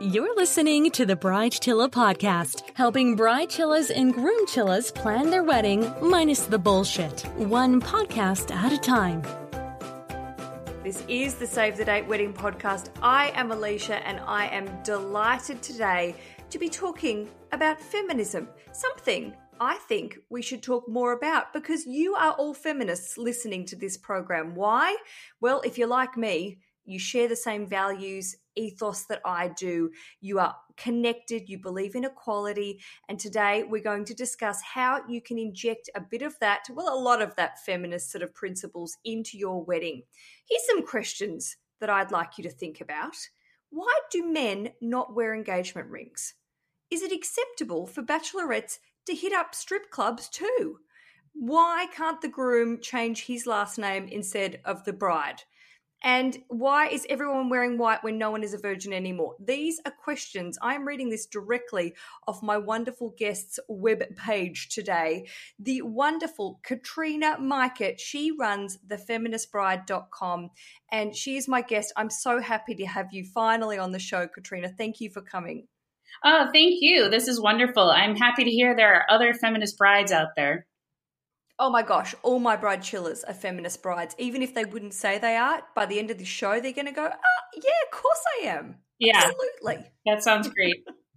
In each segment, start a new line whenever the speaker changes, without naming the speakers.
You're listening to the Bride Chilla podcast, helping bride chillas and groom chillas plan their wedding minus the bullshit, one podcast at a time.
This is the Save the Date Wedding podcast. I am Alicia and I am delighted today to be talking about feminism, something I think we should talk more about because you are all feminists listening to this program. Why? Well, if you're like me, you share the same values, ethos that I do, you are connected, you believe in equality. And today we're going to discuss how you can inject a bit of that, well, a lot of that feminist sort of principles into your wedding. Here's some questions that I'd like you to think about. Why do men not wear engagement rings? Is it acceptable for bachelorettes to hit up strip clubs too? Why can't the groom change his last name instead of the bride? And why is everyone wearing white when no one is a virgin anymore? These are questions. I'm reading this directly off my wonderful guest's web page today. The wonderful Katrina Majkut. She runs thefeministbride.com and she is my guest. I'm so happy to have you finally on the show, Katrina. Thank you for coming.
Oh, thank you. This is wonderful. I'm happy to hear there are other feminist brides out there.
Oh my gosh, all my bride chillers are feminist brides. Even if they wouldn't say they are, by the end of the show, they're going to go, ah, yeah, of course I am.
Yeah.
Absolutely.
That sounds great.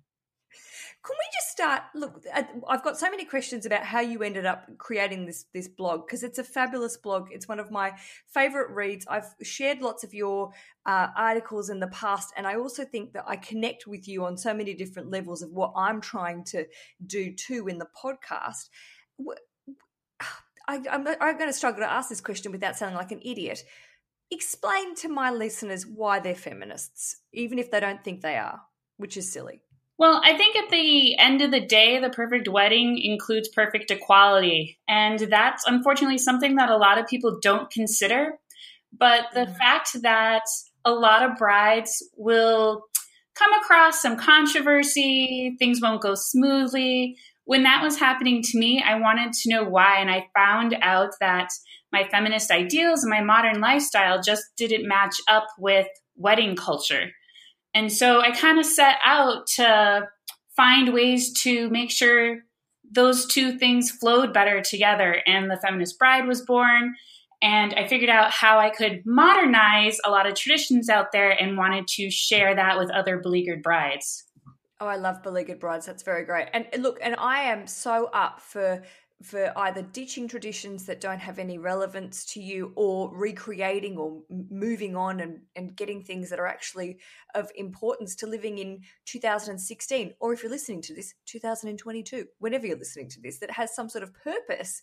Can we just start? Look, I've got so many questions about how you ended up creating this this blog because it's a fabulous blog. It's one of my favorite reads. I've shared lots of your uh, articles in the past, and I also think that I connect with you on so many different levels of what I'm trying to do too in the podcast. I, I'm, I'm going to struggle to ask this question without sounding like an idiot. Explain to my listeners why they're feminists, even if they don't think they are, which is silly.
Well, I think at the end of the day, the perfect wedding includes perfect equality. And that's unfortunately something that a lot of people don't consider. But the mm. fact that a lot of brides will come across some controversy, things won't go smoothly, when that was happening to me, I wanted to know why. And I found out that my feminist ideals and my modern lifestyle just didn't match up with wedding culture. And so I kind of set out to find ways to make sure those two things flowed better together. And the feminist bride was born. And I figured out how I could modernize a lot of traditions out there and wanted to share that with other beleaguered brides.
Oh, I love beleaguered brides. That's very great. And look, and I am so up for for either ditching traditions that don't have any relevance to you or recreating or moving on and, and getting things that are actually of importance to living in 2016 or if you're listening to this 2022 whenever you're listening to this that has some sort of purpose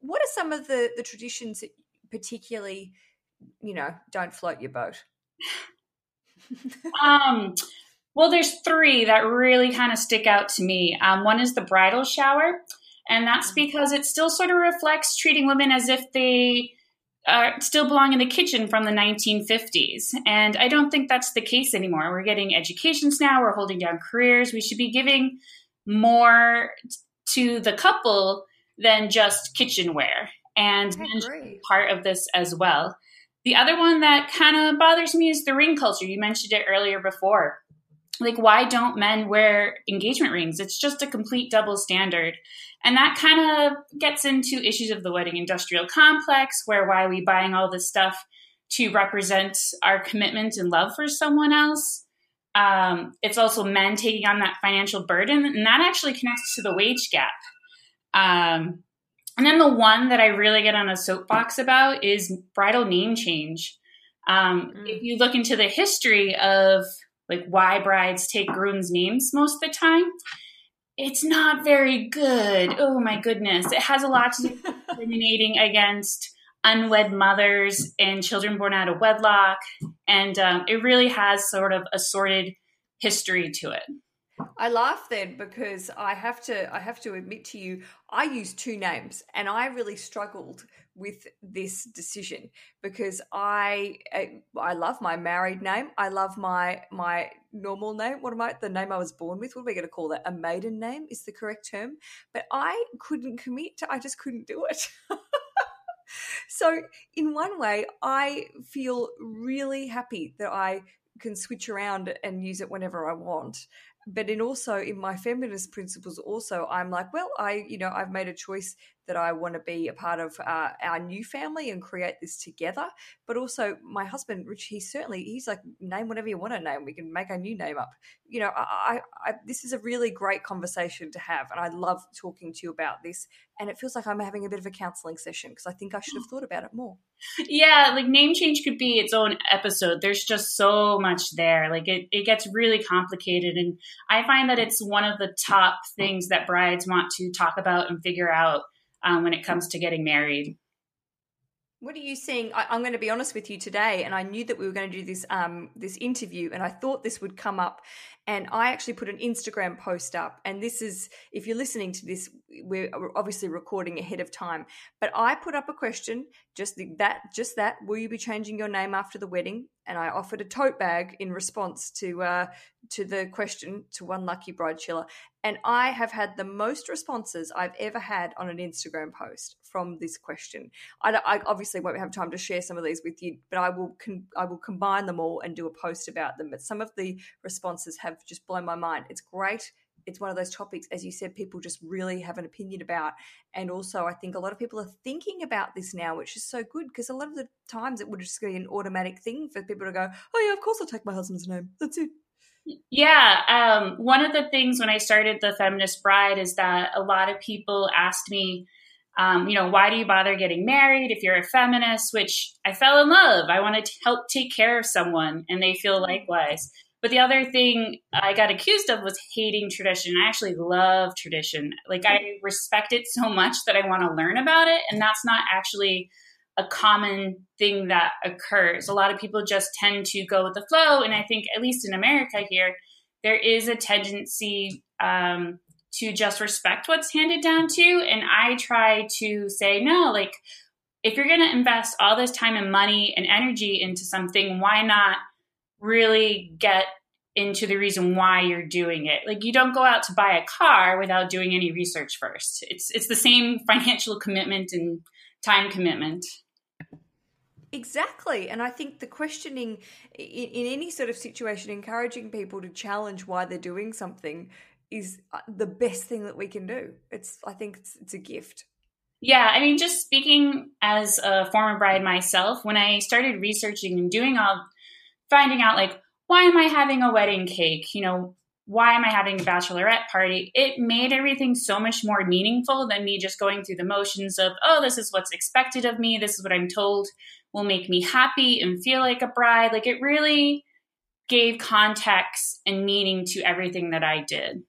what are some of the the traditions that particularly you know don't float your boat
um well, there's three that really kind of stick out to me. Um, one is the bridal shower, and that's mm-hmm. because it still sort of reflects treating women as if they uh, still belong in the kitchen from the 1950s. And I don't think that's the case anymore. We're getting educations now, we're holding down careers. We should be giving more to the couple than just kitchenware. And part of this as well. The other one that kind of bothers me is the ring culture. You mentioned it earlier before like why don't men wear engagement rings? It's just a complete double standard. And that kind of gets into issues of the wedding industrial complex where why are we buying all this stuff to represent our commitment and love for someone else? Um, it's also men taking on that financial burden and that actually connects to the wage gap. Um, and then the one that i really get on a soapbox about is bridal name change. Um, mm. if you look into the history of like why brides take grooms' names most of the time. It's not very good. Oh my goodness. It has a lot to do with discriminating against unwed mothers and children born out of wedlock. And um, it really has sort of a sordid history to it.
I laugh then because I have to I have to admit to you I use two names and I really struggled with this decision because I I love my married name. I love my my normal name. What am I the name I was born with? What are we going to call that? A maiden name is the correct term. But I couldn't commit I just couldn't do it. so in one way I feel really happy that I can switch around and use it whenever I want but in also in my feminist principles also i'm like well i you know i've made a choice that i want to be a part of uh, our new family and create this together. But also my husband rich he's certainly he's like name whatever you want to name we can make a new name up. You know I, I, I this is a really great conversation to have and i love talking to you about this and it feels like i'm having a bit of a counseling session because i think i should have thought about it more.
Yeah like name change could be its own episode. There's just so much there. Like it, it gets really complicated and I find that it's one of the top things that brides want to talk about and figure out um, when it comes to getting married.
What are you seeing? I, am going to be honest with you today, and I knew that we were going to do this um, this interview, and I thought this would come up. And I actually put an Instagram post up, and this is if you're listening to this, we're obviously recording ahead of time. But I put up a question, just that, just that. Will you be changing your name after the wedding? And I offered a tote bag in response to uh, to the question to one lucky bride chiller. And I have had the most responses I've ever had on an Instagram post from this question. I, I obviously won't have time to share some of these with you, but I will con- I will combine them all and do a post about them. But some of the responses have just blown my mind. It's great it's one of those topics, as you said, people just really have an opinion about. And also, I think a lot of people are thinking about this now, which is so good because a lot of the times it would just be an automatic thing for people to go, oh, yeah, of course I'll take my husband's name. That's it.
Yeah. Um, one of the things when I started the Feminist Bride is that a lot of people asked me, um, you know, why do you bother getting married if you're a feminist? Which I fell in love. I wanted to help take care of someone, and they feel likewise. But the other thing I got accused of was hating tradition. I actually love tradition. Like, I respect it so much that I want to learn about it. And that's not actually a common thing that occurs. A lot of people just tend to go with the flow. And I think, at least in America here, there is a tendency um, to just respect what's handed down to. And I try to say, no, like, if you're going to invest all this time and money and energy into something, why not really get into the reason why you're doing it. Like you don't go out to buy a car without doing any research first. It's it's the same financial commitment and time commitment.
Exactly. And I think the questioning in, in, any sort of situation, encouraging people to challenge why they're doing something is uh, the best thing that we can do. It's, I think it's, it's a gift.
Yeah. I mean, just speaking as a former bride myself, when I started researching and doing all, finding out like, why am I having a wedding cake? You know, why am I having a bachelorette party? It made everything so much more meaningful than me just going through the motions of, oh, this is what's expected of me. This is what I'm told will make me happy and feel like a bride. Like it really gave context and meaning to everything that I did.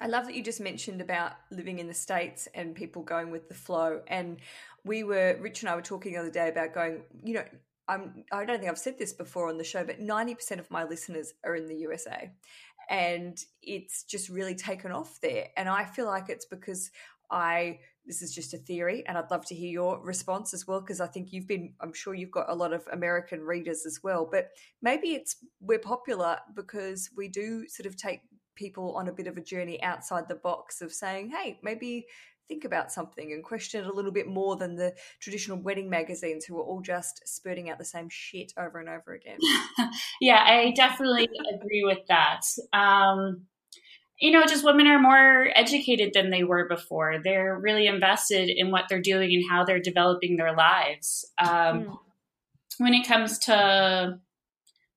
I love that you just mentioned about living in the States and people going with the flow. And we were, Rich and I were talking the other day about going, you know, I'm, I don't think I've said this before on the show, but 90% of my listeners are in the USA. And it's just really taken off there. And I feel like it's because I this is just a theory and i'd love to hear your response as well because i think you've been i'm sure you've got a lot of american readers as well but maybe it's we're popular because we do sort of take people on a bit of a journey outside the box of saying hey maybe think about something and question it a little bit more than the traditional wedding magazines who are all just spurting out the same shit over and over again
yeah i definitely agree with that um you know, just women are more educated than they were before. They're really invested in what they're doing and how they're developing their lives. Um, mm. When it comes to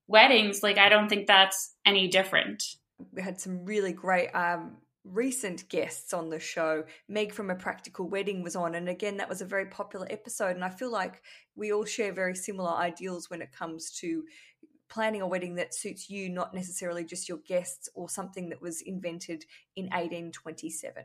weddings, like, I don't think that's any different.
We had some really great um, recent guests on the show. Meg from A Practical Wedding was on, and again, that was a very popular episode. And I feel like we all share very similar ideals when it comes to planning a wedding that suits you, not necessarily just your guests or something that was invented in 1827.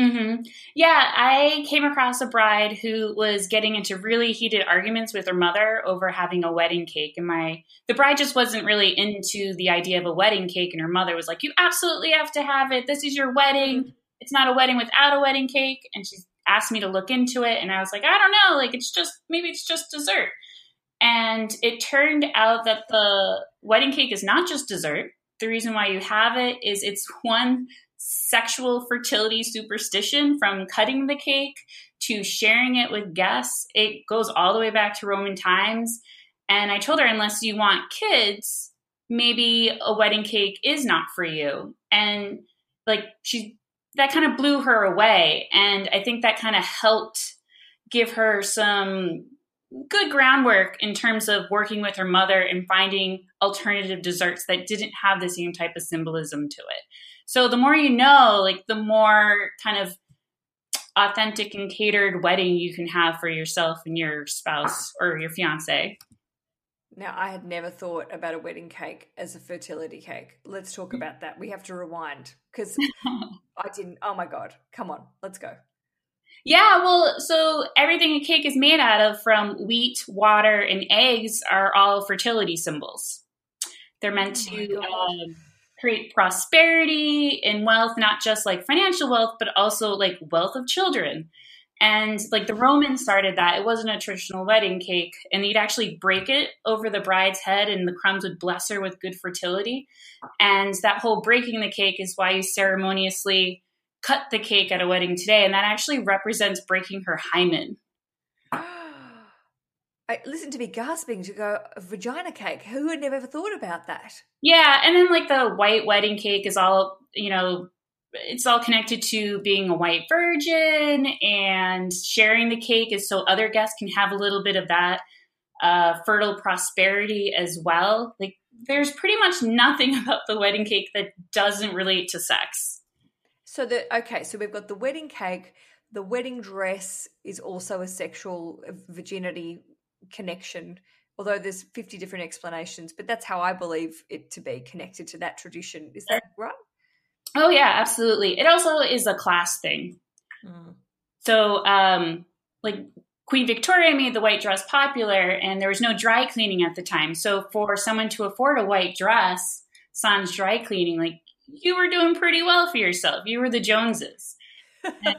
Mm-hmm. Yeah, I came across a bride who was getting into really heated arguments with her mother over having a wedding cake, and my the bride just wasn't really into the idea of a wedding cake, and her mother was like, "You absolutely have to have it. This is your wedding. Mm-hmm. It's not a wedding without a wedding cake." And she asked me to look into it, and I was like, "I don't know. Like, it's just maybe it's just dessert." And it turned out that the wedding cake is not just dessert. The reason why you have it is it's one sexual fertility superstition from cutting the cake to sharing it with guests. It goes all the way back to Roman times. And I told her, unless you want kids, maybe a wedding cake is not for you. And like she, that kind of blew her away. And I think that kind of helped give her some good groundwork in terms of working with her mother and finding alternative desserts that didn't have the same type of symbolism to it. So the more you know, like the more kind of authentic and catered wedding you can have for yourself and your spouse or your fiance.
Now, I had never thought about a wedding cake as a fertility cake. Let's talk about that. We have to rewind because I didn't. Oh my God. Come on, let's go.
Yeah, well, so everything a cake is made out of, from wheat, water, and eggs, are all fertility symbols. They're meant oh to um, create prosperity and wealth, not just like financial wealth, but also like wealth of children. And like the Romans started that. It wasn't a traditional wedding cake. And you'd actually break it over the bride's head, and the crumbs would bless her with good fertility. And that whole breaking the cake is why you ceremoniously cut the cake at a wedding today, and that actually represents breaking her hymen.
I listen to me gasping to go vagina cake. Who would have ever thought about that?
Yeah, and then like the white wedding cake is all you know. It's all connected to being a white virgin and sharing the cake is so other guests can have a little bit of that uh, fertile prosperity as well. Like there's pretty much nothing about the wedding cake that doesn't relate to sex.
So the okay, so we've got the wedding cake. The wedding dress is also a sexual uh, virginity connection, although there's 50 different explanations, but that's how I believe it to be connected to that tradition. Is that right?
Oh yeah, absolutely. It also is a class thing. Mm. So um like Queen Victoria made the white dress popular and there was no dry cleaning at the time. So for someone to afford a white dress, sans dry cleaning, like you were doing pretty well for yourself. You were the Joneses. and,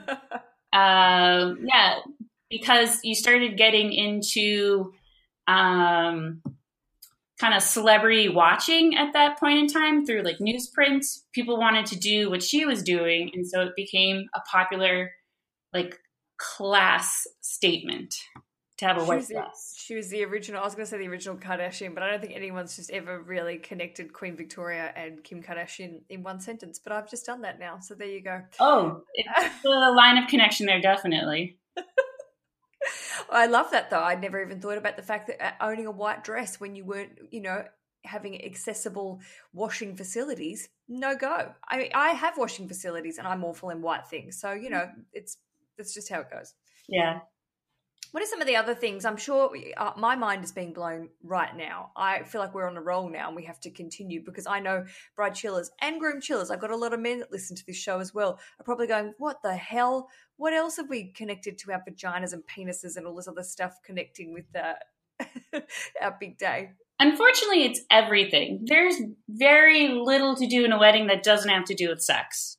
uh, yeah, because you started getting into um, kind of celebrity watching at that point in time through like newsprint. People wanted to do what she was doing, and so it became a popular like class statement to have a white dress.
She was the original. I was going to say the original Kardashian, but I don't think anyone's just ever really connected Queen Victoria and Kim Kardashian in one sentence. But I've just done that now, so there you go.
Oh, it's the line of connection there, definitely.
I love that though. I'd never even thought about the fact that uh, owning a white dress when you weren't, you know, having accessible washing facilities, no go. I I have washing facilities and I'm awful in white things, so you know, it's that's just how it goes.
Yeah.
What are some of the other things? I'm sure uh, my mind is being blown right now. I feel like we're on a roll now and we have to continue because I know bride chillers and groom chillers, I've got a lot of men that listen to this show as well, are probably going, What the hell? What else have we connected to our vaginas and penises and all this other stuff connecting with the, our big day?
Unfortunately, it's everything. There's very little to do in a wedding that doesn't have to do with sex.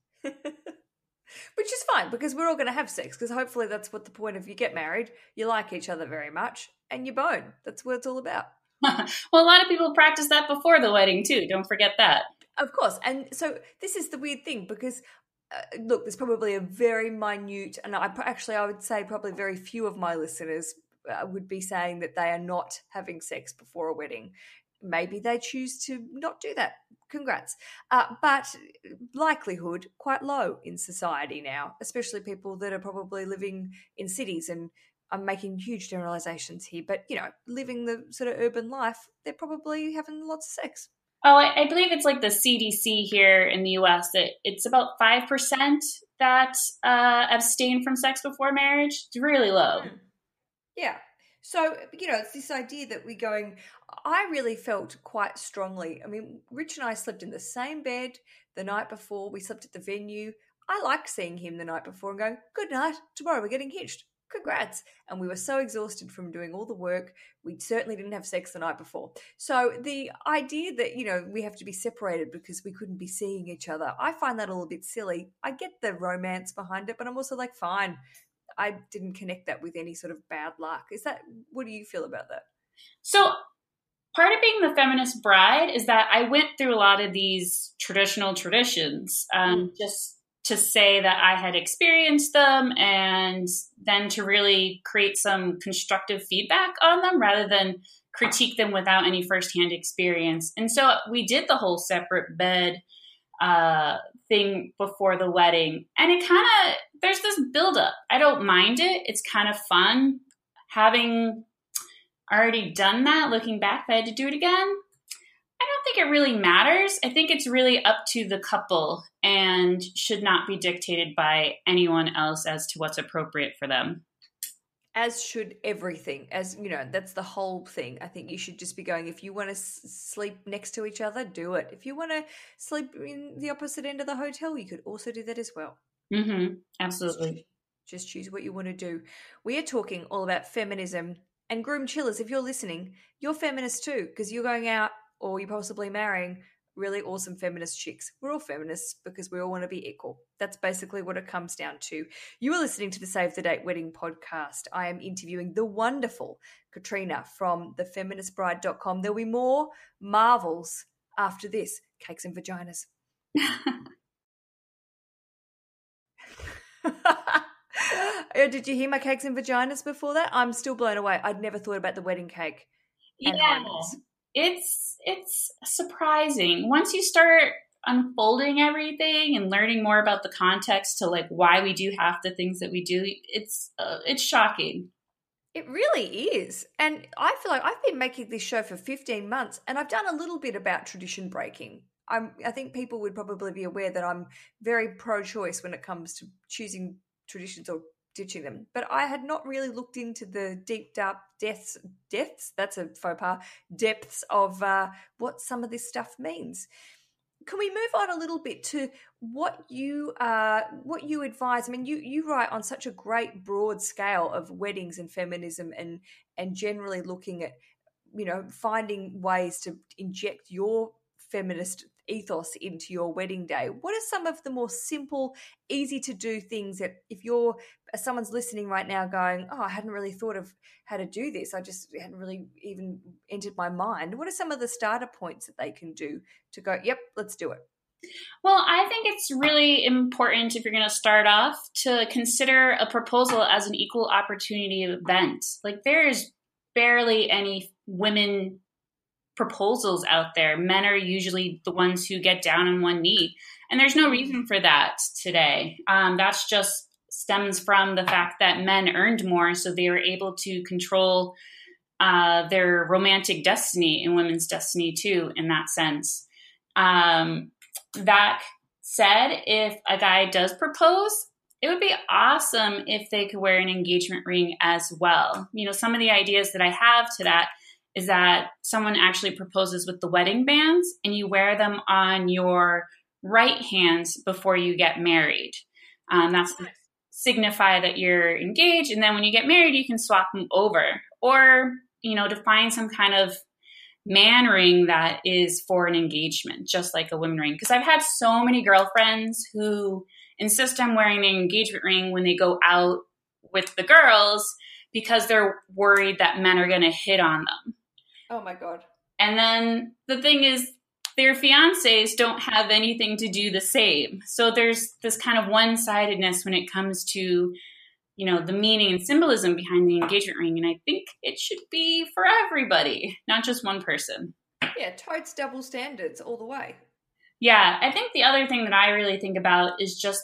Which is fine because we're all going to have sex because hopefully that's what the point of you get married. You like each other very much and you bone. That's what it's all about.
Well a lot of people practice that before the wedding too. Don't forget that.
Of course. And so this is the weird thing because uh, look there's probably a very minute and i actually i would say probably very few of my listeners uh, would be saying that they are not having sex before a wedding maybe they choose to not do that. Congrats. Uh, but likelihood quite low in society now, especially people that are probably living in cities. And I'm making huge generalizations here, but you know, living the sort of urban life, they're probably having lots of sex.
Oh, I, I believe it's like the CDC here in the US that it's about 5% that uh, abstain from sex before marriage. It's really low. Hmm.
Yeah. So, you know, it's this idea that we're going, I really felt quite strongly. I mean, Rich and I slept in the same bed the night before. We slept at the venue. I like seeing him the night before and going, good night, tomorrow we're getting hitched. Congrats. And we were so exhausted from doing all the work. We certainly didn't have sex the night before. So the idea that, you know, we have to be separated because we couldn't be seeing each other, I find that a little bit silly. I get the romance behind it, but I'm also like, fine, I didn't connect that with any sort of bad luck. Is that what do you feel about that?
So part of being the feminist bride is that I went through a lot of these traditional traditions um, mm. just to say that I had experienced them and then to really create some constructive feedback on them rather than critique them without any firsthand experience. And so we did the whole separate bed uh, thing before the wedding. And it kind of, there's this buildup. I don't mind it. It's kind of fun. Having already done that, looking back, if I had to do it again, I don't think it really matters. I think it's really up to the couple and should not be dictated by anyone else as to what's appropriate for them
as should everything as you know that's the whole thing. I think you should just be going if you want to s- sleep next to each other do it. If you want to sleep in the opposite end of the hotel you could also do that as well.
Mm-hmm. absolutely.
Just choose what you want to do. We are talking all about feminism and groom chillers. If you're listening you're feminist too because you're going out or you're possibly marrying really awesome feminist chicks. We're all feminists because we all want to be equal. That's basically what it comes down to. You are listening to the Save the Date Wedding podcast. I am interviewing the wonderful Katrina from thefeministbride.com. There'll be more marvels after this cakes and vaginas. Did you hear my cakes and vaginas before that? I'm still blown away. I'd never thought about the wedding cake.
yeah it's it's surprising. Once you start unfolding everything and learning more about the context to like why we do half the things that we do it's uh, it's shocking.
It really is. And i feel like i've been making this show for 15 months and i've done a little bit about tradition breaking. I'm, i think people would probably be aware that i'm very pro-choice when it comes to choosing traditions or ditching them. But I had not really looked into the deep dark depths depths, that's a faux pas, depths of uh, what some of this stuff means. Can we move on a little bit to what you uh, what you advise? I mean, you you write on such a great broad scale of weddings and feminism, and and generally looking at you know finding ways to inject your feminist ethos into your wedding day? What are some of the more simple easy to do things that if you're someone's listening right now going oh i hadn't really thought of how to do this. I just hadn't really even entered my mind. What are some of the starter points that they can do to go yep let's do it
well, I think it's really important if you're going to start off to consider a proposal as an equal opportunity event. Like, there's barely any women proposals out there. Men are usually the ones who get down on one knee. And there's no reason for that today. Um, that's just stems from the fact that men earned more, so they were able to control uh, their romantic destiny and women's destiny too, in that sense. Um, that said, if a guy does propose, it would be awesome if they could wear an engagement ring as well. You know, some of the ideas that I have to that is that someone actually proposes with the wedding bands and you wear them on your right hands before you get married. Um, that's to signify that you're engaged. And then when you get married, you can swap them over or, you know, to find some kind of man ring that is for an engagement, just like a women ring. Because I've had so many girlfriends who insist on wearing an engagement ring when they go out with the girls because they're worried that men are going to hit on them.
Oh my god.
And then the thing is, their fiancés don't have anything to do the same. So there's this kind of one sidedness when it comes to, you know, the meaning and symbolism behind the engagement ring. And I think it should be for everybody, not just one person.
Yeah, totes double standards all the way.
Yeah, I think the other thing that I really think about is just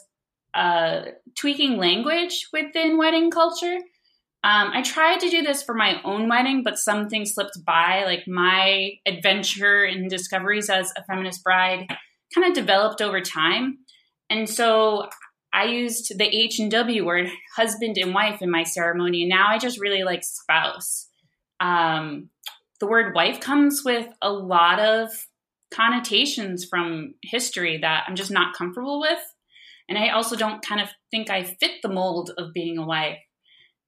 uh, tweaking language within wedding culture. Um, I tried to do this for my own wedding, but something slipped by. Like my adventure and discoveries as a feminist bride kind of developed over time. And so I used the H and W word, husband and wife, in my ceremony. And now I just really like spouse. Um, the word wife comes with a lot of connotations from history that I'm just not comfortable with. And I also don't kind of think I fit the mold of being a wife.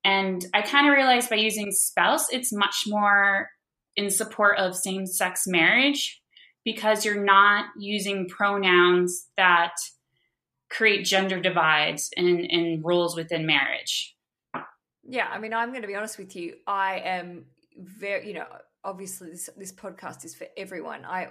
And I kind of realized by using spouse, it's much more in support of same sex marriage because you're not using pronouns that create gender divides and, and roles within marriage.
Yeah, I mean, I'm going to be honest with you. I am very, you know, obviously this this podcast is for everyone. I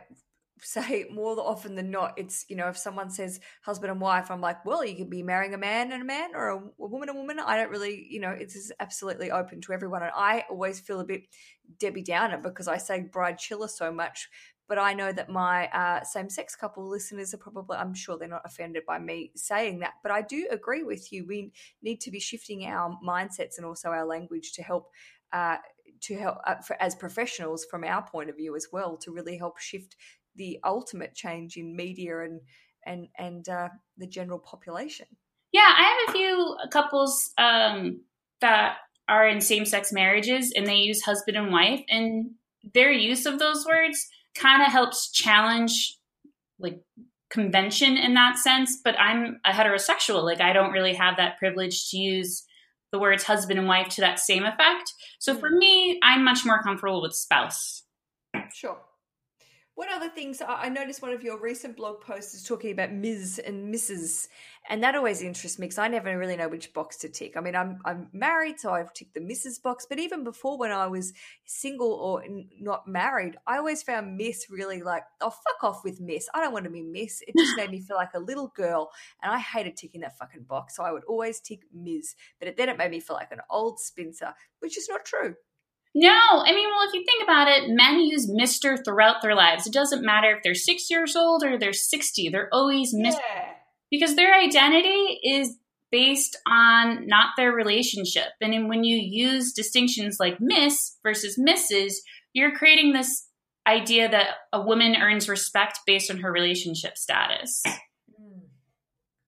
say more often than not, it's, you know, if someone says husband and wife, I'm like, well, you could be marrying a man and a man or a, a woman and a woman. I don't really, you know, it's absolutely open to everyone. And I always feel a bit Debbie Downer because I say bride chiller so much. But I know that my uh, same sex couple listeners are probably, I'm sure they're not offended by me saying that. But I do agree with you. We need to be shifting our mindsets and also our language to help uh, to help uh, for, as professionals from our point of view as well to really help shift the ultimate change in media and and and uh, the general population.
Yeah, I have a few couples um, that are in same-sex marriages and they use husband and wife, and their use of those words kind of helps challenge like convention in that sense. But I'm a heterosexual; like I don't really have that privilege to use the words husband and wife to that same effect. So for me, I'm much more comfortable with spouse.
Sure. What other things? I noticed one of your recent blog posts is talking about Ms. and Mrs. And that always interests me because I never really know which box to tick. I mean, I'm I'm married, so I've ticked the Mrs. box. But even before, when I was single or not married, I always found Miss really like, oh fuck off with Miss. I don't want to be Miss. It just made me feel like a little girl, and I hated ticking that fucking box. So I would always tick Ms. But then it made me feel like an old spinster, which is not true.
No, I mean, well, if you think about it, men use Mister throughout their lives. It doesn't matter if they're six years old or they're sixty; they're always Mister yeah. because their identity is based on not their relationship. And when you use distinctions like Miss versus Mrs., you're creating this idea that a woman earns respect based on her relationship status.
Hmm.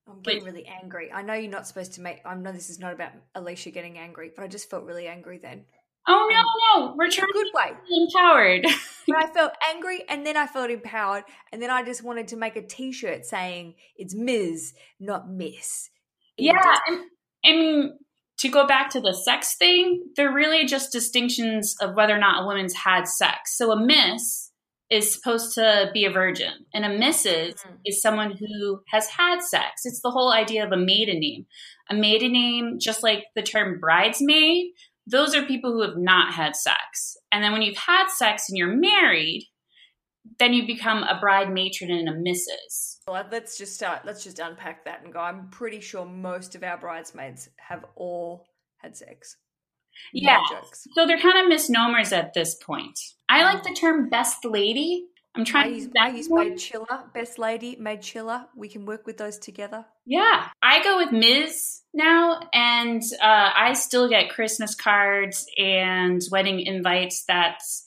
I'm getting really angry. I know you're not supposed to make. I know this is not about Alicia getting angry, but I just felt really angry then.
Oh no, no, we're trying good to way. empowered.
but I felt angry and then I felt empowered and then I just wanted to make a t-shirt saying it's Ms, not Miss.
yeah, and, I mean to go back to the sex thing, they're really just distinctions of whether or not a woman's had sex. So a miss is supposed to be a virgin, and a missus mm-hmm. is someone who has had sex. It's the whole idea of a maiden name. A maiden name, just like the term bridesmaid, those are people who have not had sex. And then when you've had sex and you're married, then you become a bride matron and a missus.
Well, let's just start. Let's just unpack that and go. I'm pretty sure most of our bridesmaids have all had sex.
Yeah. so they're kind of misnomers at this point. I like the term best lady I'm trying.
I use, I use Maid Chiller, Best Lady, Maid Chiller. We can work with those together.
Yeah, I go with Ms. now, and uh, I still get Christmas cards and wedding invites. That's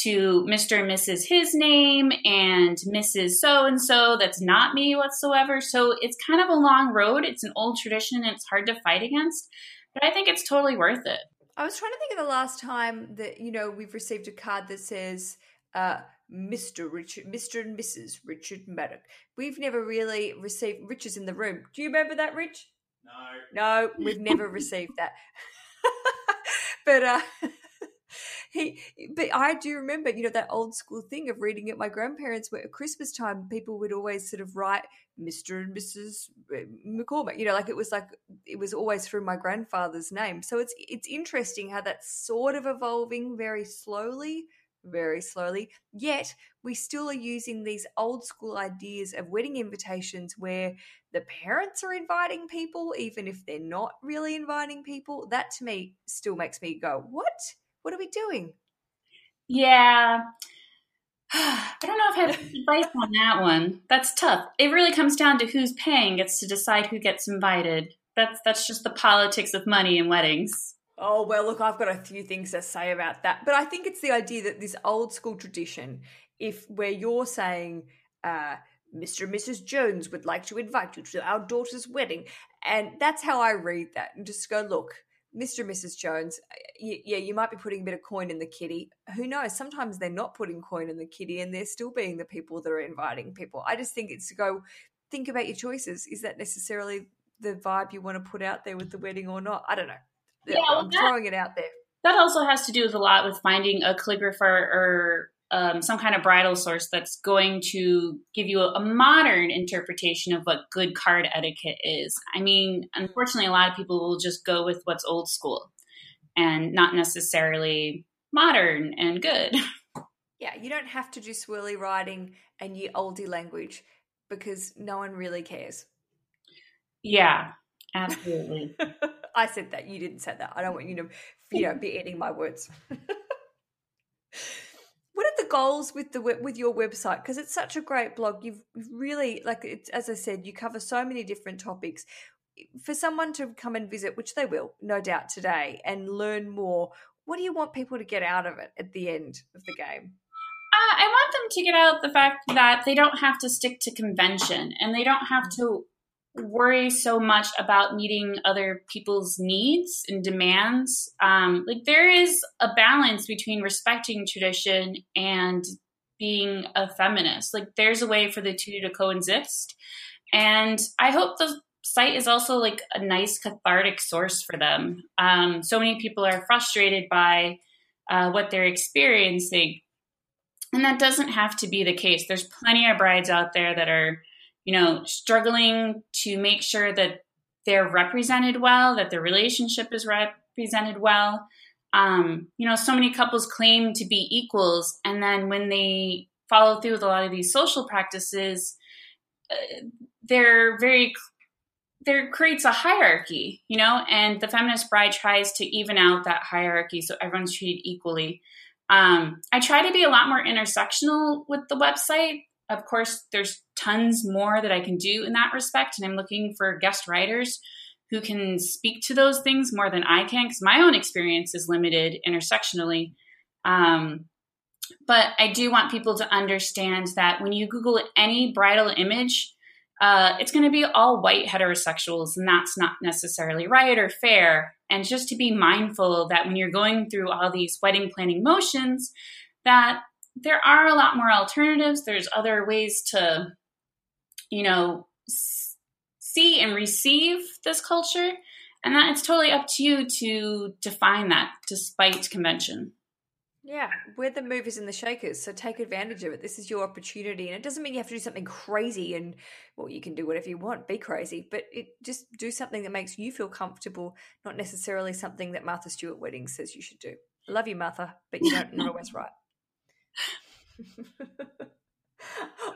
to Mr. and Mrs. His name and Mrs. So and so. That's not me whatsoever. So it's kind of a long road. It's an old tradition. and It's hard to fight against, but I think it's totally worth it.
I was trying to think of the last time that you know we've received a card that says. Uh, Mr. Richard, Mr. and Mrs. Richard Maddock. We've never really received Rich is in the room. Do you remember that, Rich?
No.
No, we've never received that. but uh he but I do remember, you know, that old school thing of reading at my grandparents where at Christmas time people would always sort of write Mr. and Mrs. Uh, McCormack. You know, like it was like it was always through my grandfather's name. So it's it's interesting how that's sort of evolving very slowly very slowly. Yet we still are using these old school ideas of wedding invitations where the parents are inviting people, even if they're not really inviting people. That to me still makes me go, What? What are we doing?
Yeah. I don't know if I have had advice on that one. That's tough. It really comes down to who's paying gets to decide who gets invited. That's that's just the politics of money and weddings.
Oh, well, look, I've got a few things to say about that. But I think it's the idea that this old school tradition, if where you're saying, uh, Mr. and Mrs. Jones would like to invite you to our daughter's wedding. And that's how I read that. And just go, look, Mr. and Mrs. Jones, yeah, you might be putting a bit of coin in the kitty. Who knows? Sometimes they're not putting coin in the kitty and they're still being the people that are inviting people. I just think it's to go think about your choices. Is that necessarily the vibe you want to put out there with the wedding or not? I don't know yeah, I'm that, throwing it out there.
That also has to do with a lot with finding a calligrapher or um, some kind of bridal source that's going to give you a, a, modern interpretation of what good card etiquette is. I mean, unfortunately, a lot of people will just go with what's old school and not necessarily modern and good.
Yeah, you don't have to do swirly writing and ye oldie language because no one really cares.
Yeah, absolutely.
I said that. You didn't say that. I don't want you to, you know, be eating my words. goals with the with your website? Because it's such a great blog. You've really like it's as I said, you cover so many different topics. For someone to come and visit, which they will, no doubt, today, and learn more. What do you want people to get out of it at the end of the game?
Uh, I want them to get out the fact that they don't have to stick to convention and they don't have to worry so much about meeting other people's needs and demands. Um, like there is a balance between respecting tradition and being a feminist. Like there's a way for the two to coexist. And I hope the site is also like a nice cathartic source for them. Um, so many people are frustrated by uh, what they're experiencing. And that doesn't have to be the case. There's plenty of brides out there that are you know, struggling to make sure that they're represented well, that their relationship is represented well. Um, you know, so many couples claim to be equals, and then when they follow through with a lot of these social practices, uh, they're very there creates a hierarchy, you know, and the feminist bride tries to even out that hierarchy so everyone's treated equally. Um, I try to be a lot more intersectional with the website of course, there's tons more that I can do in that respect, and I'm looking for guest writers who can speak to those things more than I can because my own experience is limited intersectionally. Um, but I do want people to understand that when you Google any bridal image, uh, it's going to be all white heterosexuals, and that's not necessarily right or fair. And just to be mindful that when you're going through all these wedding planning motions, that there are a lot more alternatives. There's other ways to, you know, see and receive this culture. And that it's totally up to you to define that despite convention.
Yeah, we're the movers and the shakers, so take advantage of it. This is your opportunity, and it doesn't mean you have to do something crazy. And well, you can do whatever you want, be crazy, but it just do something that makes you feel comfortable, not necessarily something that Martha Stewart Wedding says you should do. I love you, Martha, but you don't know always right.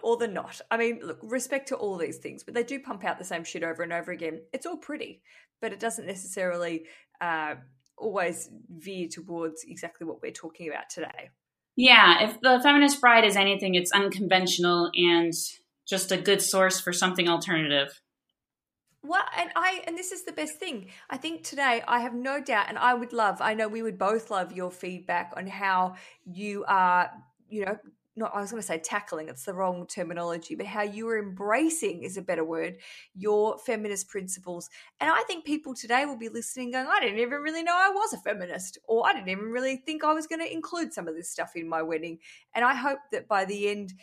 or the not. I mean, look, respect to all these things, but they do pump out the same shit over and over again. It's all pretty, but it doesn't necessarily uh, always veer towards exactly what we're talking about today.
Yeah, if the feminist bride is anything, it's unconventional and just a good source for something alternative.
Well, and I and this is the best thing. I think today I have no doubt, and I would love. I know we would both love your feedback on how you are you know, not I was going to say tackling, it's the wrong terminology, but how you are embracing is a better word, your feminist principles. And I think people today will be listening going, I didn't even really know I was a feminist, or I didn't even really think I was going to include some of this stuff in my wedding. And I hope that by the end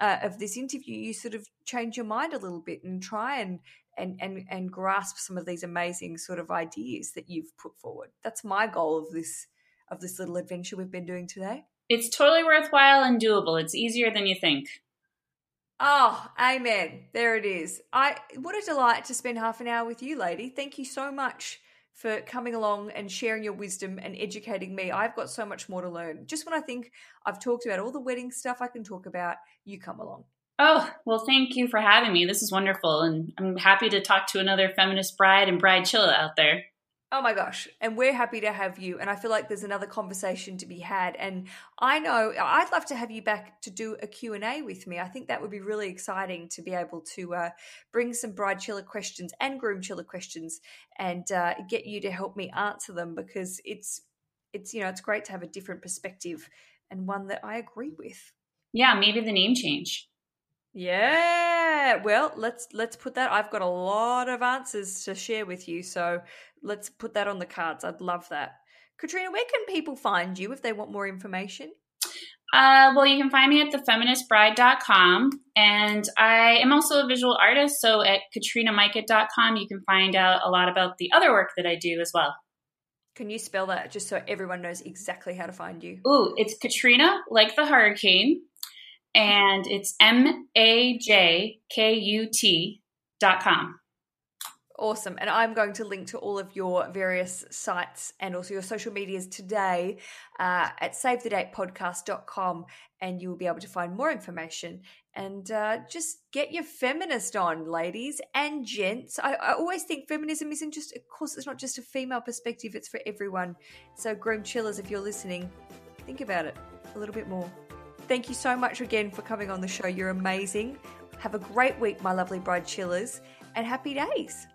uh, of this interview, you sort of change your mind a little bit and try and and and and grasp some of these amazing sort of ideas that you've put forward. That's my goal of this of this little adventure we've been doing today.
It's totally worthwhile and doable. It's easier than you think.
Oh, amen. There it is. I what a delight to spend half an hour with you, lady. Thank you so much for coming along and sharing your wisdom and educating me. I've got so much more to learn. Just when I think I've talked about all the wedding stuff I can talk about, you come along.
Oh, well, thank you for having me. This is wonderful. And I'm happy to talk to another feminist bride and bride chilla out there.
Oh my gosh. And we're happy to have you. And I feel like there's another conversation to be had. And I know I'd love to have you back to do a Q&A with me. I think that would be really exciting to be able to uh, bring some bride chiller questions and groom chiller questions and uh, get you to help me answer them because it's, it's, you know, it's great to have a different perspective and one that I agree with.
Yeah, maybe the name change.
Yeah. Well, let's let's put that. I've got a lot of answers to share with you, so let's put that on the cards. I'd love that. Katrina, where can people find you if they want more information?
Uh, well, you can find me at thefeministbride.com. And I am also a visual artist. So at katrinamajkut.com, you can find out a lot about the other work that I do as well.
Can you spell that just so everyone knows exactly how to find you?
Ooh, it's Katrina, like the hurricane. And it's M A J K U T dot com.
Awesome. And I'm going to link to all of your various sites and also your social medias today uh, at savethedatepodcast.com. And you'll be able to find more information and uh, just get your feminist on, ladies and gents. I, I, always think feminism isn't just, of course, it's not just a female perspective, it's for everyone. So, Groom Chillers, if you're listening, think about it a little bit more. Thank you so much again for coming on the show. You're amazing. Have a great week, my lovely bride chillers, and happy days.